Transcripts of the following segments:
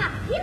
来，来，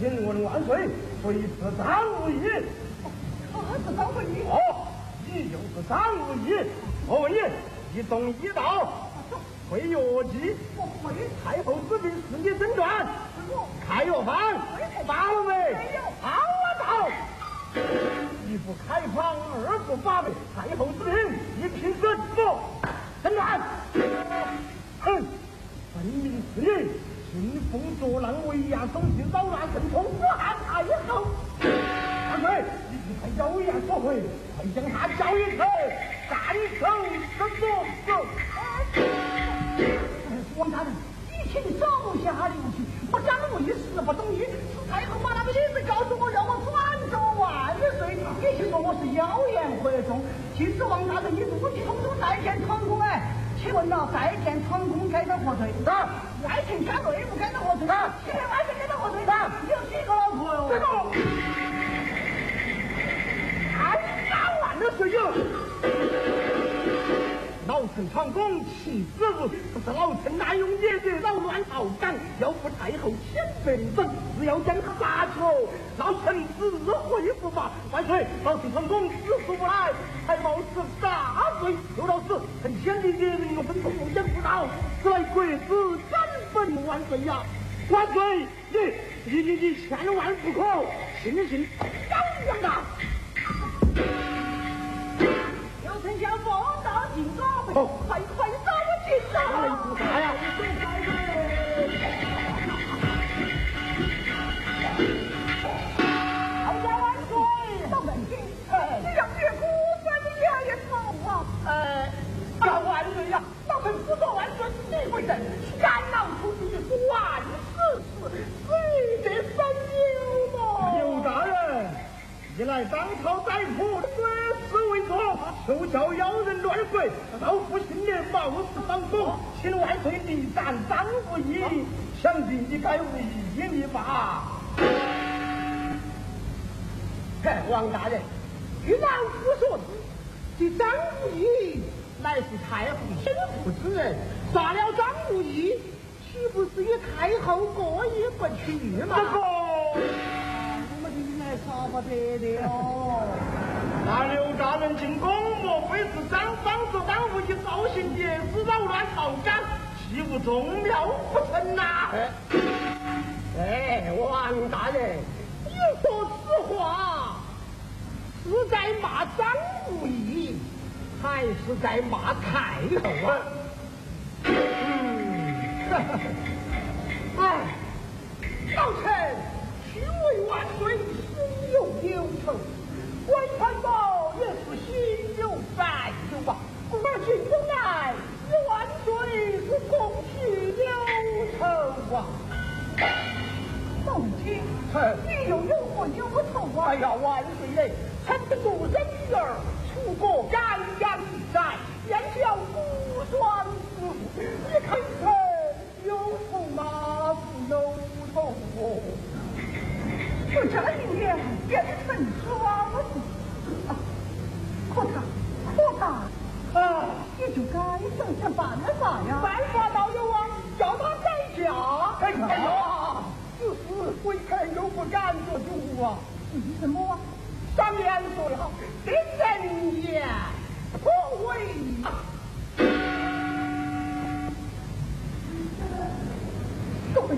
请问万岁，谁是张无义？他是张无忌。哦，你。就是张无忌。我问你，一动一道，会药剂？我会。太后之病是你。诊断？开药方？发了没？没有。好啊，到。一不开方，二不发备，太后之病一凭诊不诊断。哼，分明是你。兴风作浪，为亚手机扰乱圣宠，武汉太后。万岁，你去派妖言所回，快将他叫一头，斩首什么走？王大人，你请手下留情，我张无义事不懂义，是太后把那个意思告诉我，让我转奏万岁。你却说我是妖言惑众，其实王大人你怒气冲冲再见闯宫哎。请问了，再见闯宫该到何罪？啊，外勤加内务该到何罪？啊，老臣闯宫岂止如，不是老臣滥用野者扰乱朝纲，要负太后千百等，只要将他杀去，老臣自会不罚。万岁，老臣闯宫自出不来，还冒死大罪。有老死，臣千里野人我分从无间不到，此乃国子斩本万岁呀！万岁，你你你你千万不可信不信张扬啊！有丞相奉到进宫，快快走进来！啥呀？好家万岁！到门前，你让岳父在你爷爷头啊！呃，啊万岁呀！老臣不做万岁，你为人肝脑出局，万事事随得分忧嘛。刘大人，你来当朝宰府，国事为重，休教妖人乱鬼，老夫新年冒死上宫，请万岁立斩张无义，想必你该为义立吧？嘿，王大人，据老夫所知，这张无义乃是太后心腹之人，杀了张无义，岂不是与太后过意不去吗？这个，我们应该杀不得的哦。那刘大人进宫，莫非是张方子张无义造行野事，扰乱朝纲，岂无宗庙不成呐？哎，王大人，你说此话是在骂张无义，还是在骂太后啊？嗯，哎，老臣虚为万岁，心有忧愁；关传宝也是心有烦忧吧。而今中来一，万岁是共许忧愁啊。母亲，你又有何忧愁啊？哎呀，万岁嘞！臣的独生女儿出国感养一载，燕小孤双子，你看臣有愁吗？不忧愁哦。就这一年变成双子，他可他啊，你就该想想办法呀！办法倒有啊，叫他改嫁。改嫁。哎呀，此事微臣又不敢做主啊。为什么啊？上面说了，这人言不为啊。各位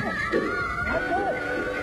万岁！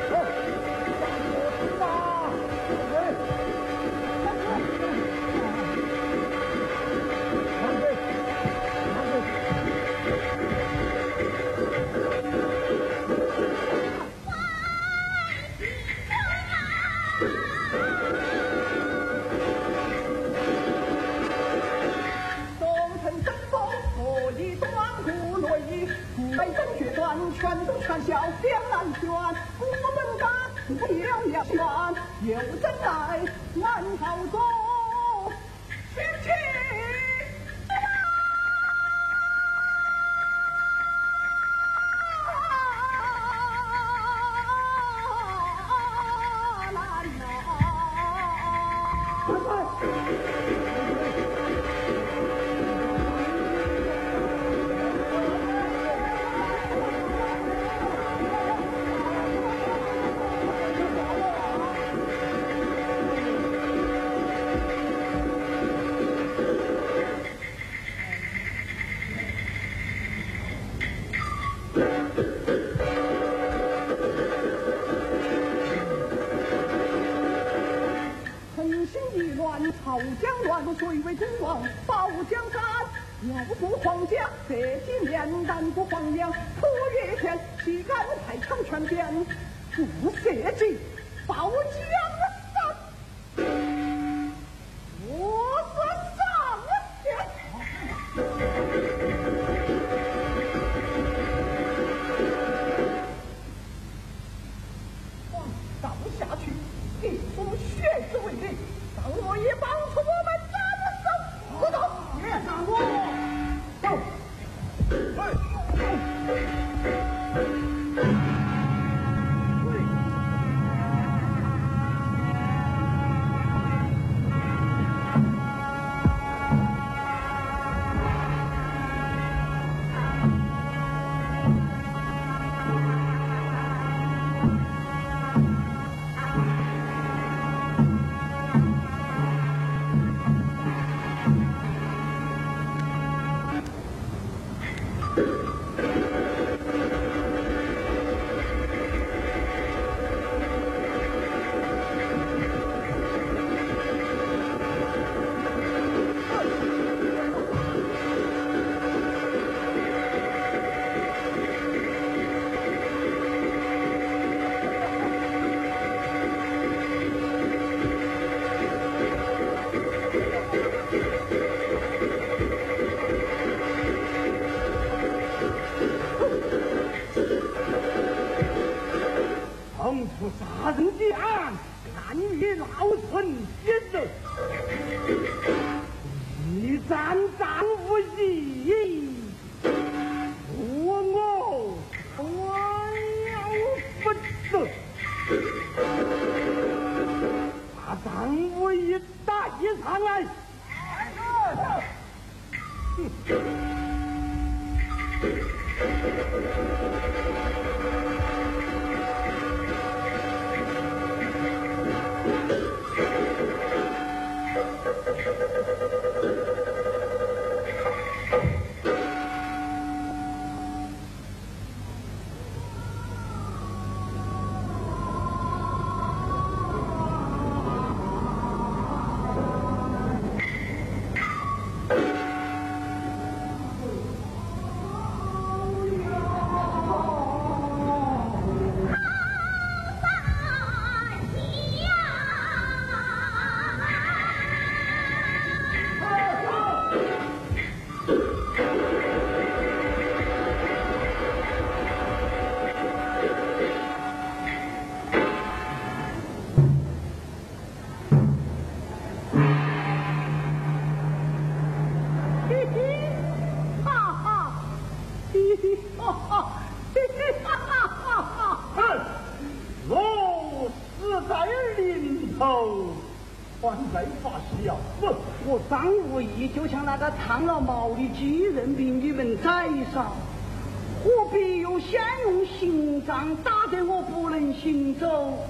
打得我不能行走，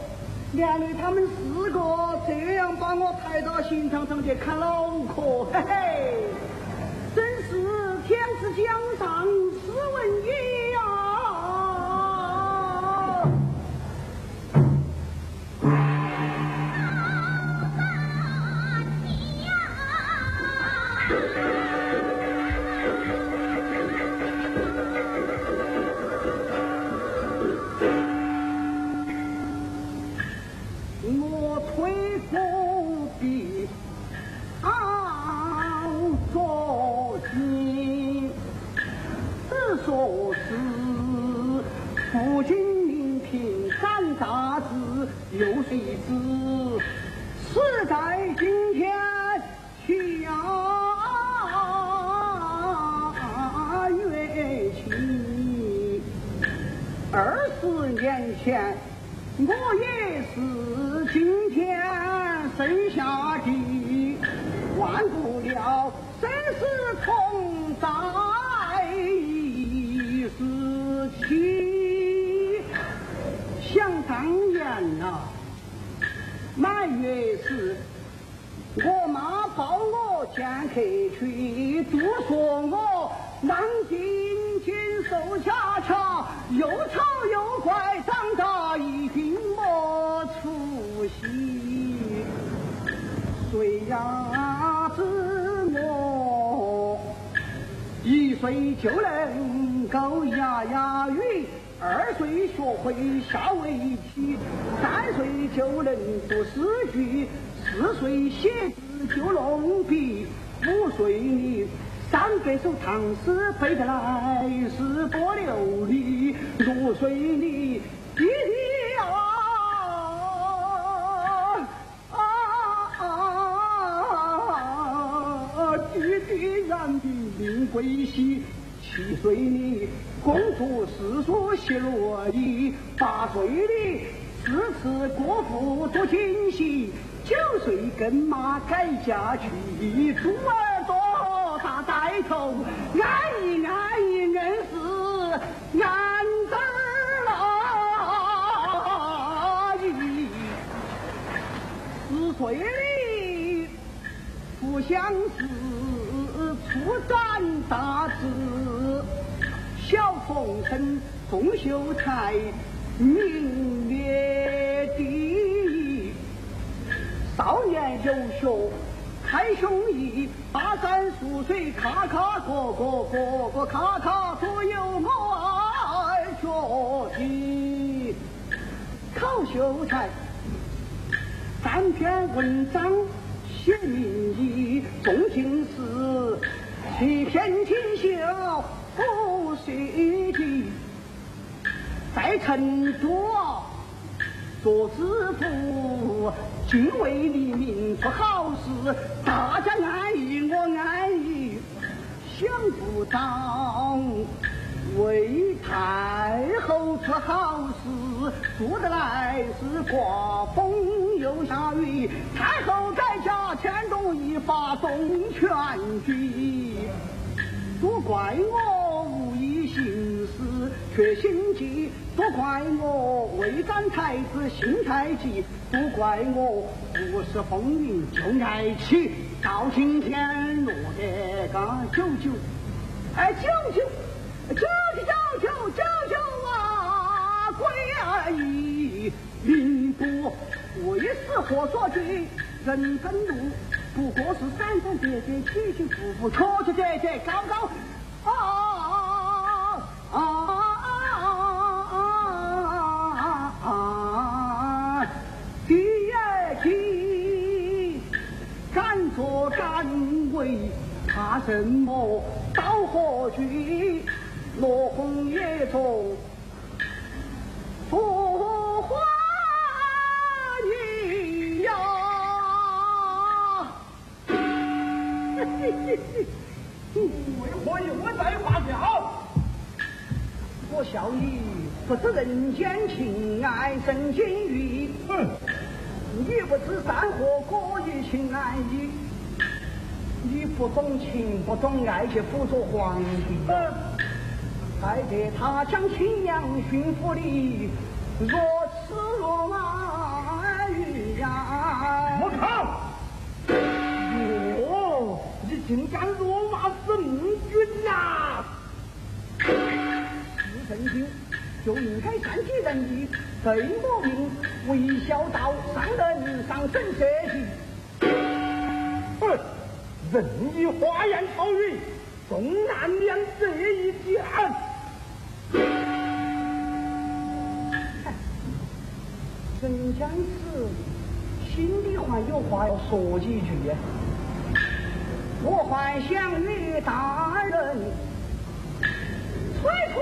连累他们四个这样把我抬到刑场上去砍老。十年前，我也是今天生下的，忘不了生死同在时期。想当年呐。满月时，我妈抱我见客去，都说我难进进瘦恰恰，又唱呀子我一岁就能够牙牙语。二岁学会下围棋，三岁就能读诗句，四岁写字就弄笔，五岁你三百首唐诗背得来是多流利，六岁你归西，七岁里公主四所西罗邑，八岁里四次国父做京西，九岁跟妈改嫁去，猪耳朵大呆头，安逸安逸硬是安子乐意，四岁里不相识。初展大志。小凤生，凤秀才，名列第一。少年有学开胸臆，跋山涉水咔咔个个个个咔咔都有我学习。考秀才，三篇文章写民意，中进士，一片锦绣。不随的，在成都做知府，敬畏黎民做好事，大家安逸我安逸，想不到为太后出好事，做得来是刮风又下雨，太后在家牵动一发动全局，都怪我无意行事缺心计都怪我未沾才子心太急都怪我不识风云就爱起到今天落得个九九哎九九九九九九九九啊鬼而已命不我一死何所惧人生路。不过是闪闪跌跌，起起伏伏，曲曲折折，高高啊！啊！第二季敢作敢为，怕什么？到何去？落红叶中为何又在发笑？我笑你不知人间情爱胜金玉，哼！你不知山河过于情难移，你不懂情不懂爱去辅佐皇帝，害得他将亲娘驯服你，若竟敢辱骂圣君呐！圣君就应该善解人意，对我命微笑道伤人上神社稷。哼，任意花言巧语，终难免这一点。人将死，心里还有话要说几句呀。我还想与大人吹吹。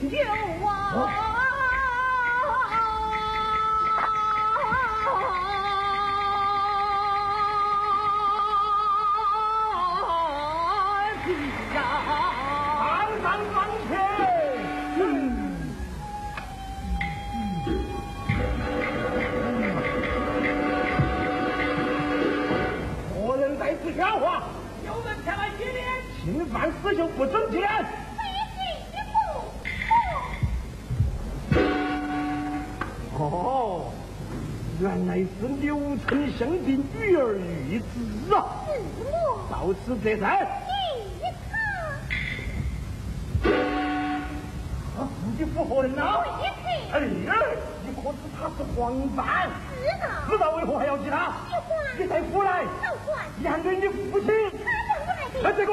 牛啊！到此这才。啊，你不活人呐？哎呀，你可知他是黄犯？知道。知道为何还要记他？你再胡来，你还对你父亲。哎，这个。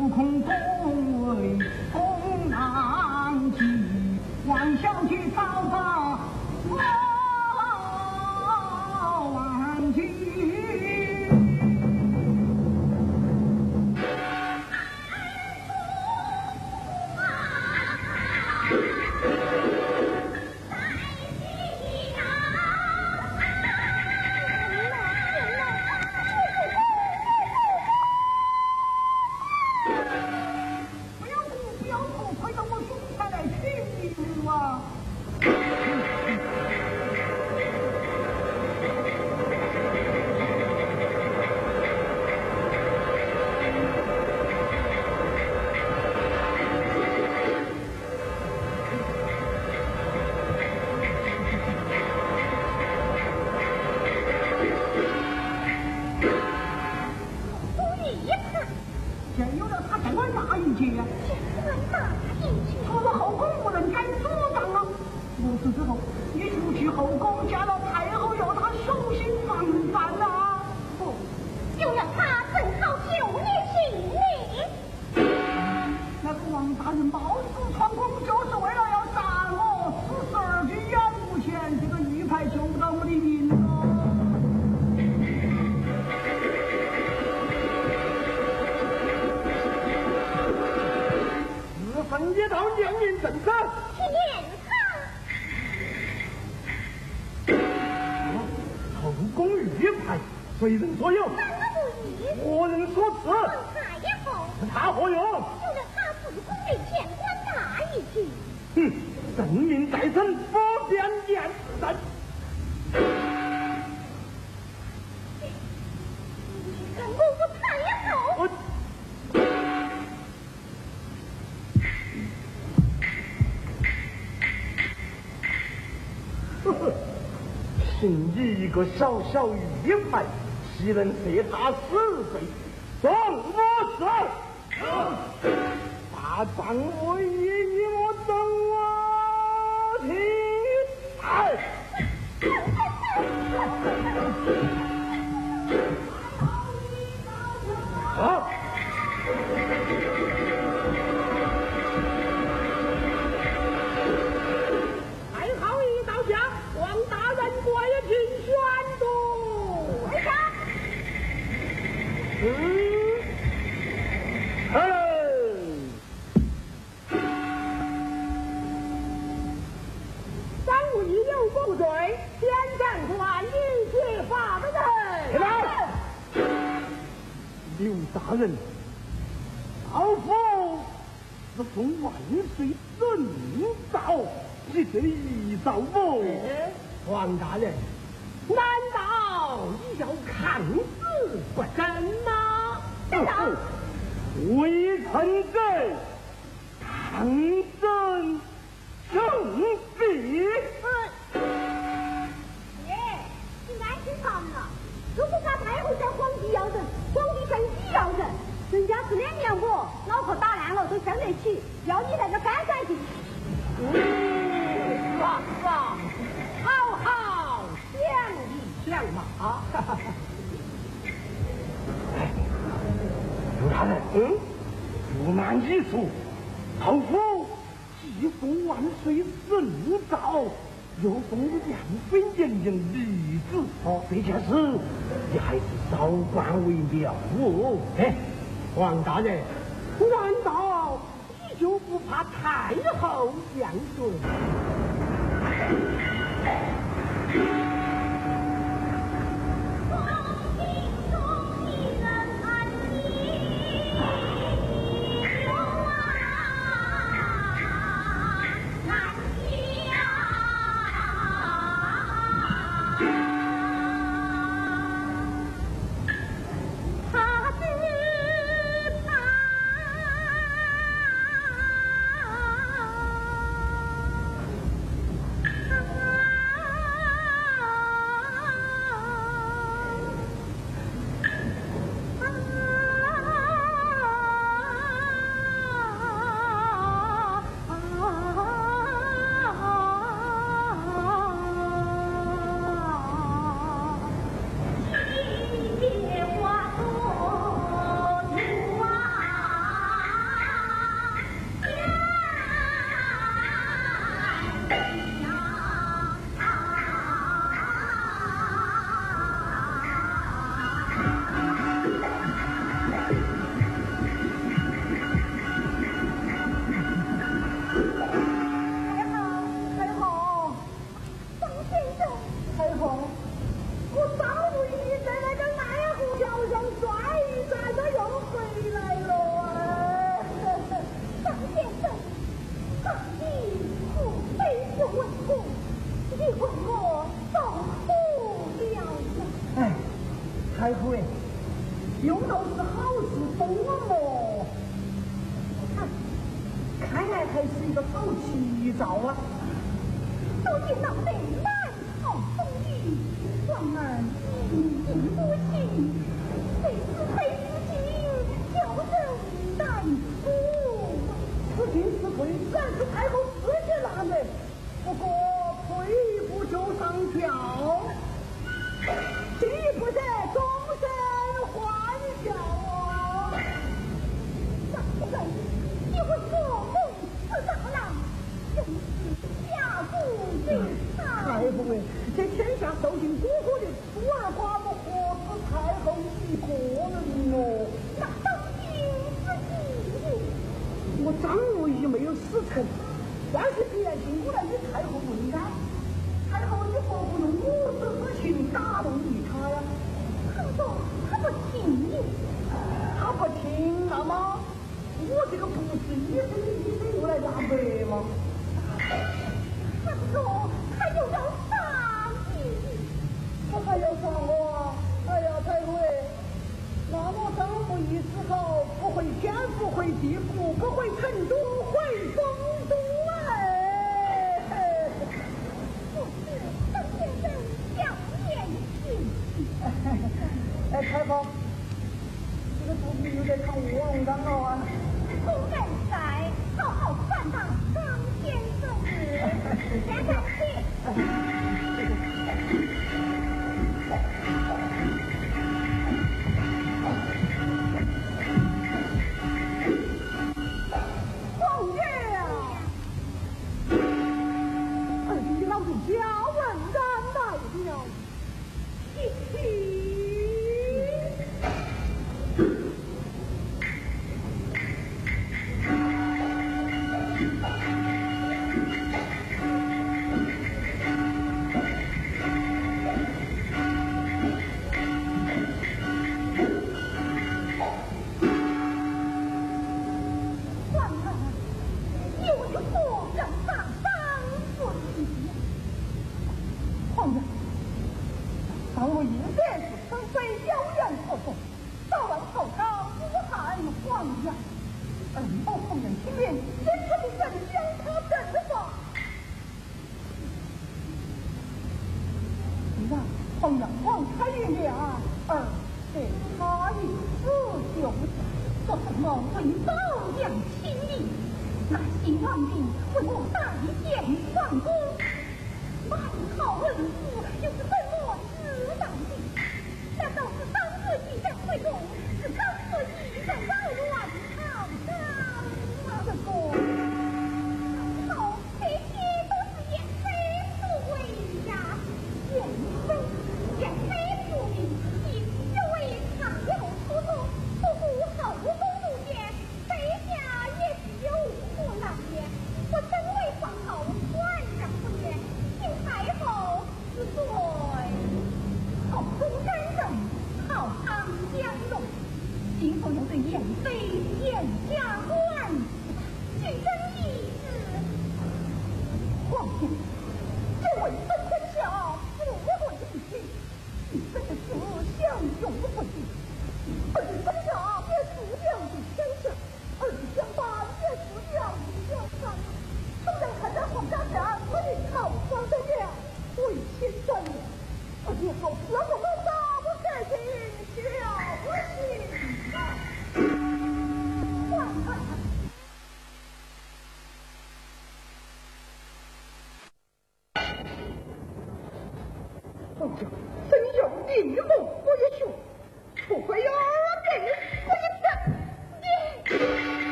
悟空，空为功难尽，王小姐。凭你一个小小玉牌岂能射他死罪中五十大张威哦，后府既送万岁神造，又送你两分娘娘例子。哦，这件事你还是少管为妙哦。哎，王大人，难道，你就不怕太后降罪？开会。用到是好事多磨看看来还是一个好奇兆啊。到底脑袋满好风雨往儿一步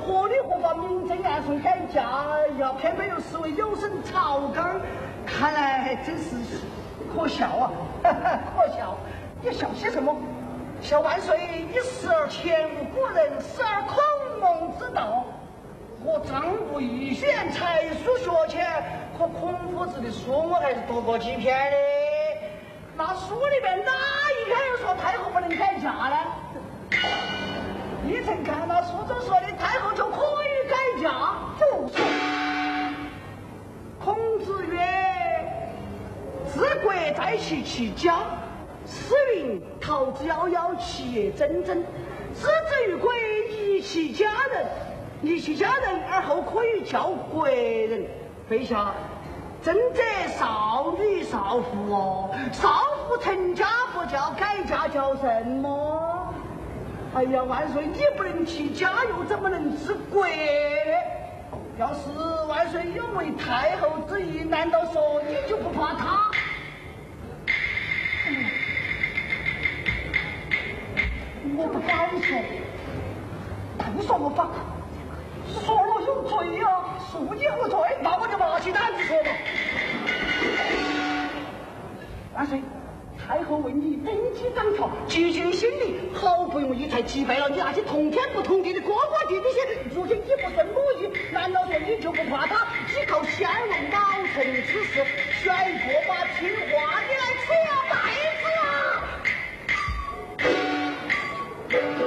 合理合法，明争暗送，改嫁，要偏偏又视为有损朝纲，看来还真是可笑啊。可笑，你笑些什么？笑万岁，一时而前无古人，时而孔孟之道。我张无欲，虽然才疏学浅，可孔夫子的书我还是读过几篇的。那书里面哪一篇又说太后不能改嫁呢？臣看到书中说的，太后就可以改嫁。不。孔子曰：“治国在其其家。”诗云：“桃之夭夭，其叶蓁蓁。”知之于国，宜其家人。宜其家人，而后可以教国人。陛下，真者少女少妇哦，少妇成家不叫改嫁，叫什么？哎呀，万岁，你不能齐家，又怎么能治国？要是万岁有为太后之意，难道说你就不怕他？我不敢说，不说我怕，说了有罪呀，恕你何罪？那我就拿起胆子说吧。万岁，太后为你登基掌朝，积尽心力，好不容易才击败了你那些同天不同地的哥哥弟弟些，如今你不是母仪，难道说你就不怕他依靠先王老臣之事，选一个把听话的来取代子啊？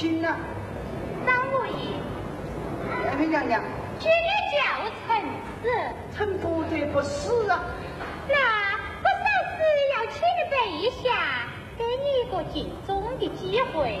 行了，张无意，太后娘娘，今日叫臣死，臣不得不死啊！那我暂时要请你跪下，给你一个尽忠的机会。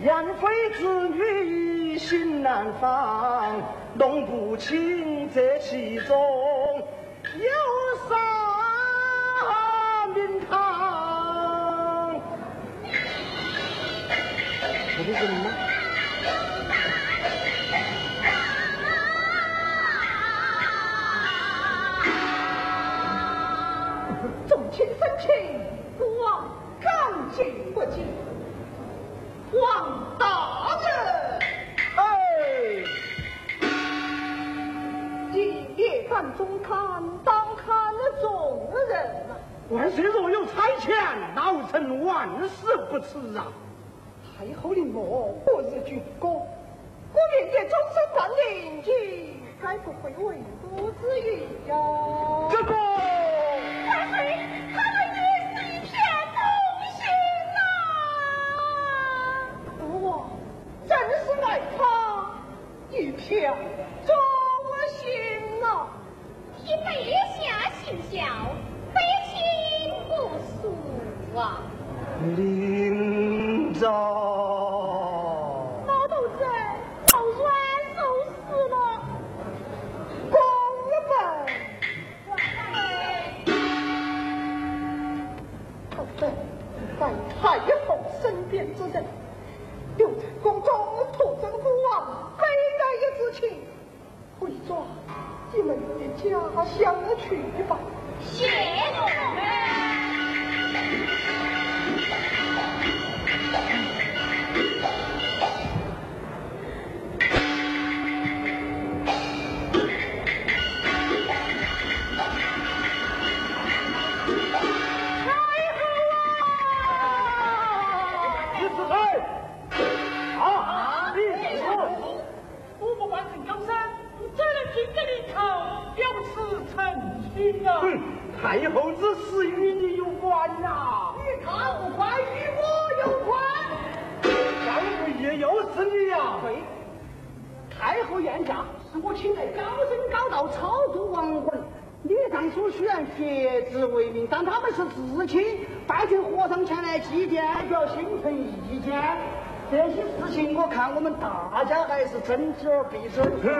元妃子女心难方弄不清这其中。有中看当看的中的人呐万岁若有差遣老臣万死不辞啊。太后的我我日军哥我愿意终身占领军该不会为不知一家这个。太岁他们也是一片忠心呐我真是爱他一片。想去吧。比生